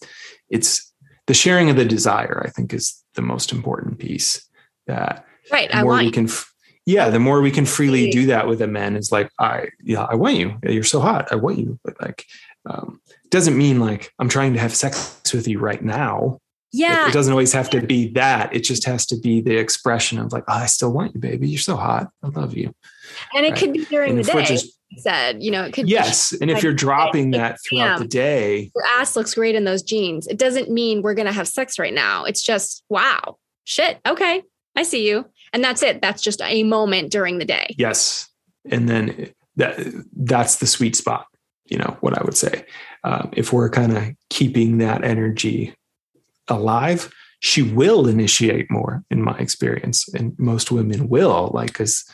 it's the sharing of the desire, I think, is the most important piece. That right, I want we can. Yeah, the more we can freely do that with a man is like, I yeah, I want you. You're so hot. I want you. But like, um, doesn't mean like I'm trying to have sex with you right now. Yeah. It, it, doesn't always have to be that. It just has to be the expression of like, oh, I still want you, baby. You're so hot. I love you. And it right? could be during and the day. Just, said, you know, it could yes. and if you're dropping that throughout the day, your ass looks great in those jeans. It doesn't mean we're going to have sex right now. It's just, wow, shit. Okay. I see you. And that's it. That's just a moment during the day. Yes. And then that that's the sweet spot, you know, what I would say. Um, if we're kind of keeping that energy alive, she will initiate more in my experience. And most women will like, cause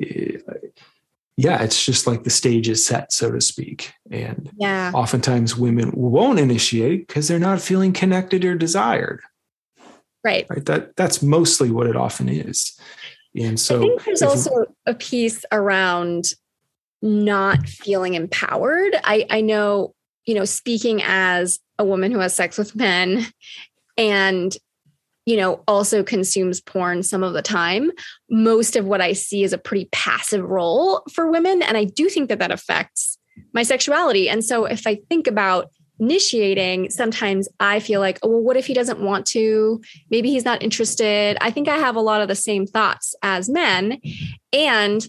eh, yeah, it's just like the stage is set, so to speak. And yeah. oftentimes women won't initiate because they're not feeling connected or desired. Right. Right. That that's mostly what it often is. And so I think there's also a piece around not feeling empowered. I, I know, you know, speaking as a woman who has sex with men and you know, also consumes porn some of the time. Most of what I see is a pretty passive role for women. And I do think that that affects my sexuality. And so if I think about initiating, sometimes I feel like, oh, well, what if he doesn't want to? Maybe he's not interested. I think I have a lot of the same thoughts as men. And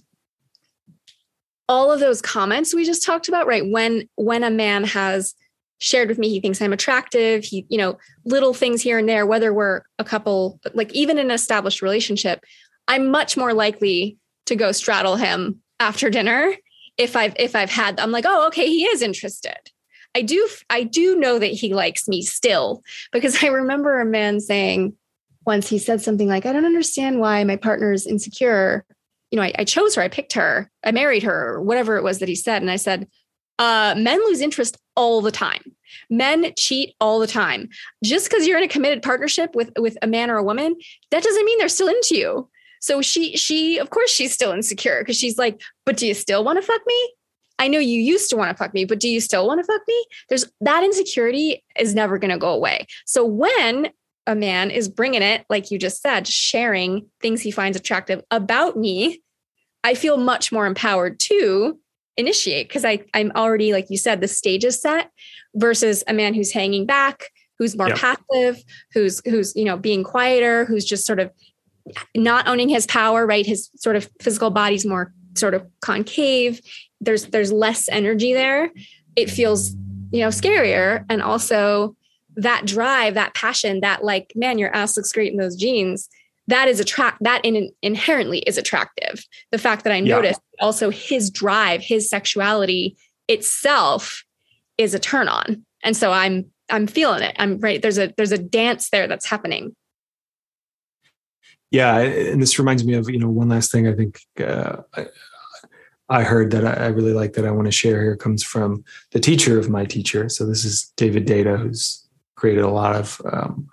all of those comments we just talked about, right? When when a man has shared with me he thinks i'm attractive. He you know little things here and there whether we're a couple like even in an established relationship i'm much more likely to go straddle him after dinner if i've if i've had i'm like oh okay he is interested. I do i do know that he likes me still because i remember a man saying once he said something like i don't understand why my partner is insecure. You know I, I chose her i picked her i married her or whatever it was that he said and i said uh, men lose interest all the time. Men cheat all the time. Just because you're in a committed partnership with with a man or a woman, that doesn't mean they're still into you. So she she of course she's still insecure because she's like, but do you still want to fuck me? I know you used to want to fuck me, but do you still want to fuck me? There's that insecurity is never going to go away. So when a man is bringing it, like you just said, sharing things he finds attractive about me, I feel much more empowered too initiate because I I'm already like you said the stage is set versus a man who's hanging back, who's more yep. passive, who's who's you know being quieter, who's just sort of not owning his power, right? His sort of physical body's more sort of concave. There's there's less energy there. It feels you know scarier and also that drive, that passion, that like man, your ass looks great in those jeans that is attract that in, inherently is attractive. The fact that I yeah. noticed also his drive, his sexuality itself is a turn on. And so I'm I'm feeling it. I'm right. There's a there's a dance there that's happening. Yeah, and this reminds me of you know one last thing I think uh, I, I heard that I really like that I want to share here comes from the teacher of my teacher. So this is David Deida, who's created a lot of um,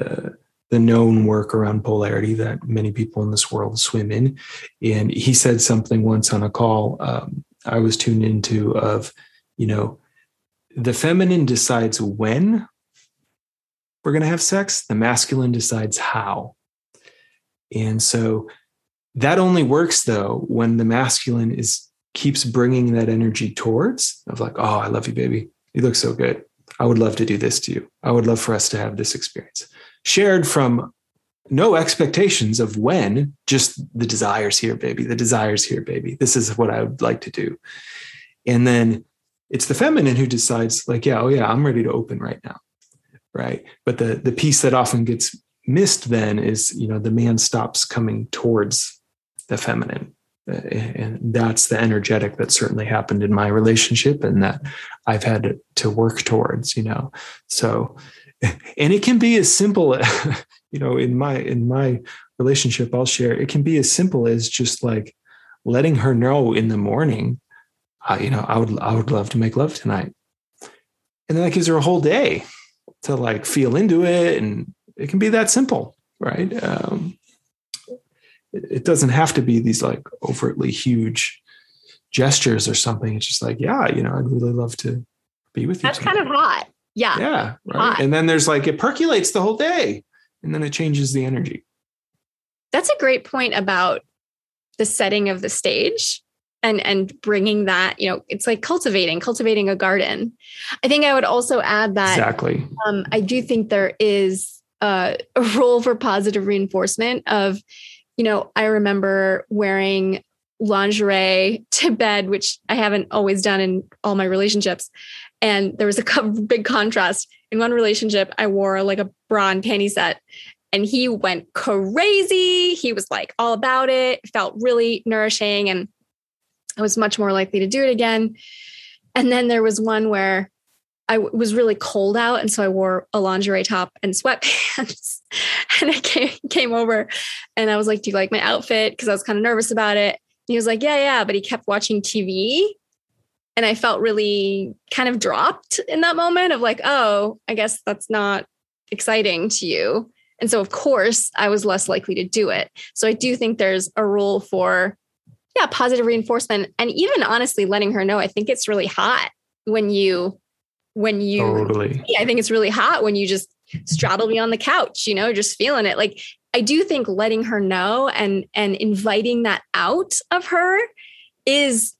uh, the known work around polarity that many people in this world swim in. And he said something once on a call um, I was tuned into of, you know, the feminine decides when we're going to have sex, the masculine decides how. And so that only works though when the masculine is keeps bringing that energy towards of like, oh, I love you, baby. You look so good. I would love to do this to you. I would love for us to have this experience shared from no expectations of when, just the desires here, baby, the desires here, baby. This is what I would like to do. And then it's the feminine who decides, like, yeah, oh yeah, I'm ready to open right now. Right. But the the piece that often gets missed then is, you know, the man stops coming towards the feminine. Uh, and that's the energetic that certainly happened in my relationship and that I've had to work towards, you know. So and it can be as simple you know in my in my relationship i'll share it can be as simple as just like letting her know in the morning uh, you know i would i would love to make love tonight. And then that gives her a whole day to like feel into it and it can be that simple right? Um, it, it doesn't have to be these like overtly huge gestures or something. It's just like yeah you know i'd really love to be with you that's tonight. kind of hot yeah. Yeah. Right. Hot. And then there's like, it percolates the whole day and then it changes the energy. That's a great point about the setting of the stage and and bringing that you know it's like cultivating cultivating a garden i think i would also add that exactly um, i do think there is a, a role for positive reinforcement of you know i remember wearing lingerie to bed, which I haven't always done in all my relationships. And there was a big contrast. In one relationship, I wore like a bra and panty set, and he went crazy. He was like all about it, felt really nourishing, and I was much more likely to do it again. And then there was one where I w- was really cold out. And so I wore a lingerie top and sweatpants. and I came, came over and I was like, Do you like my outfit? Because I was kind of nervous about it. He was like, Yeah, yeah. But he kept watching TV. And I felt really kind of dropped in that moment of like, Oh, I guess that's not exciting to you. And so, of course, I was less likely to do it. So I do think there's a rule for, yeah, positive reinforcement. And even honestly, letting her know, I think it's really hot when you when you totally. Yeah, I think it's really hot when you just straddle me on the couch, you know, just feeling it. Like I do think letting her know and and inviting that out of her is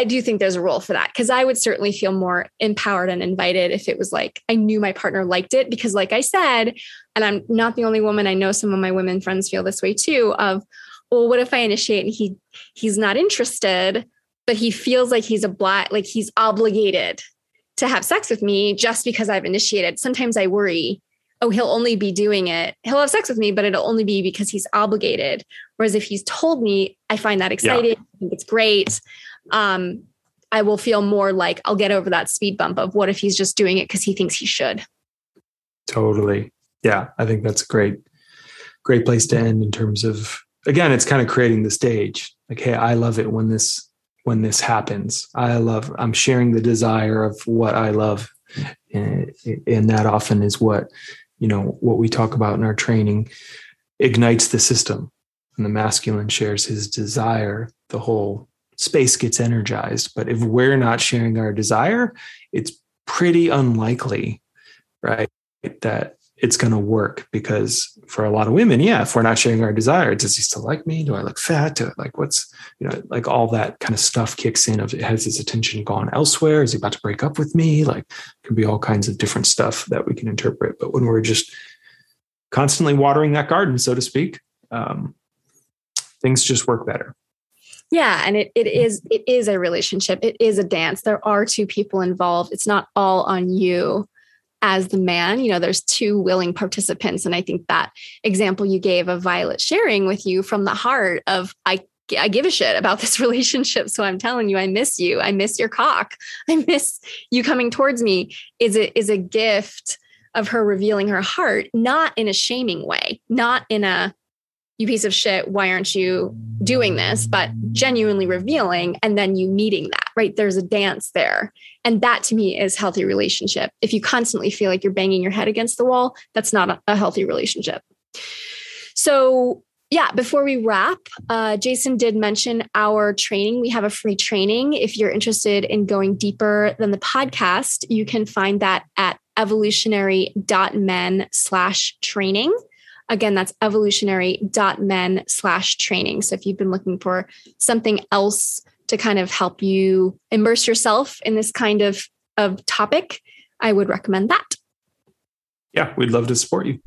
I do think there's a role for that because I would certainly feel more empowered and invited if it was like I knew my partner liked it. Because, like I said, and I'm not the only woman, I know some of my women friends feel this way too of, well, what if I initiate and he he's not interested, but he feels like he's a black, like he's obligated to have sex with me just because I've initiated. Sometimes I worry, oh, he'll only be doing it. He'll have sex with me, but it'll only be because he's obligated. Whereas if he's told me, I find that exciting. Yeah. I think it's great. Um, I will feel more like I'll get over that speed bump of what if he's just doing it because he thinks he should. Totally. Yeah. I think that's a great, great place to end in terms of, again, it's kind of creating the stage. Like, hey, I love it when this when this happens. I love, I'm sharing the desire of what I love. And, and that often is what, you know, what we talk about in our training ignites the system. And the masculine shares his desire, the whole space gets energized. But if we're not sharing our desire, it's pretty unlikely, right? That it's going to work because for a lot of women, yeah, if we're not sharing our desire, does he still like me? Do I look fat? Do, like what's, you know, like all that kind of stuff kicks in of has his attention gone elsewhere? Is he about to break up with me? Like can be all kinds of different stuff that we can interpret. But when we're just constantly watering that garden, so to speak, um, things just work better. Yeah, and it it is it is a relationship. It is a dance. There are two people involved. It's not all on you as the man you know there's two willing participants and i think that example you gave of violet sharing with you from the heart of i I give a shit about this relationship. So I'm telling you, I miss you. I miss your cock. I miss you coming towards me is a, is a gift of her revealing her heart, not in a shaming way, not in a, you piece of shit, why aren't you doing this? But genuinely revealing and then you meeting that, right? There's a dance there. And that to me is healthy relationship. If you constantly feel like you're banging your head against the wall, that's not a, healthy relationship. So yeah, before we wrap, uh, Jason did mention our training. We have a free training. If you're interested in going deeper than the podcast, you can find that at evolutionary.men slash training. Again, that's evolutionary.men slash training. So if you've been looking for something else to kind of help you immerse yourself in this kind of, of topic, I would recommend that. Yeah, we'd love to support you.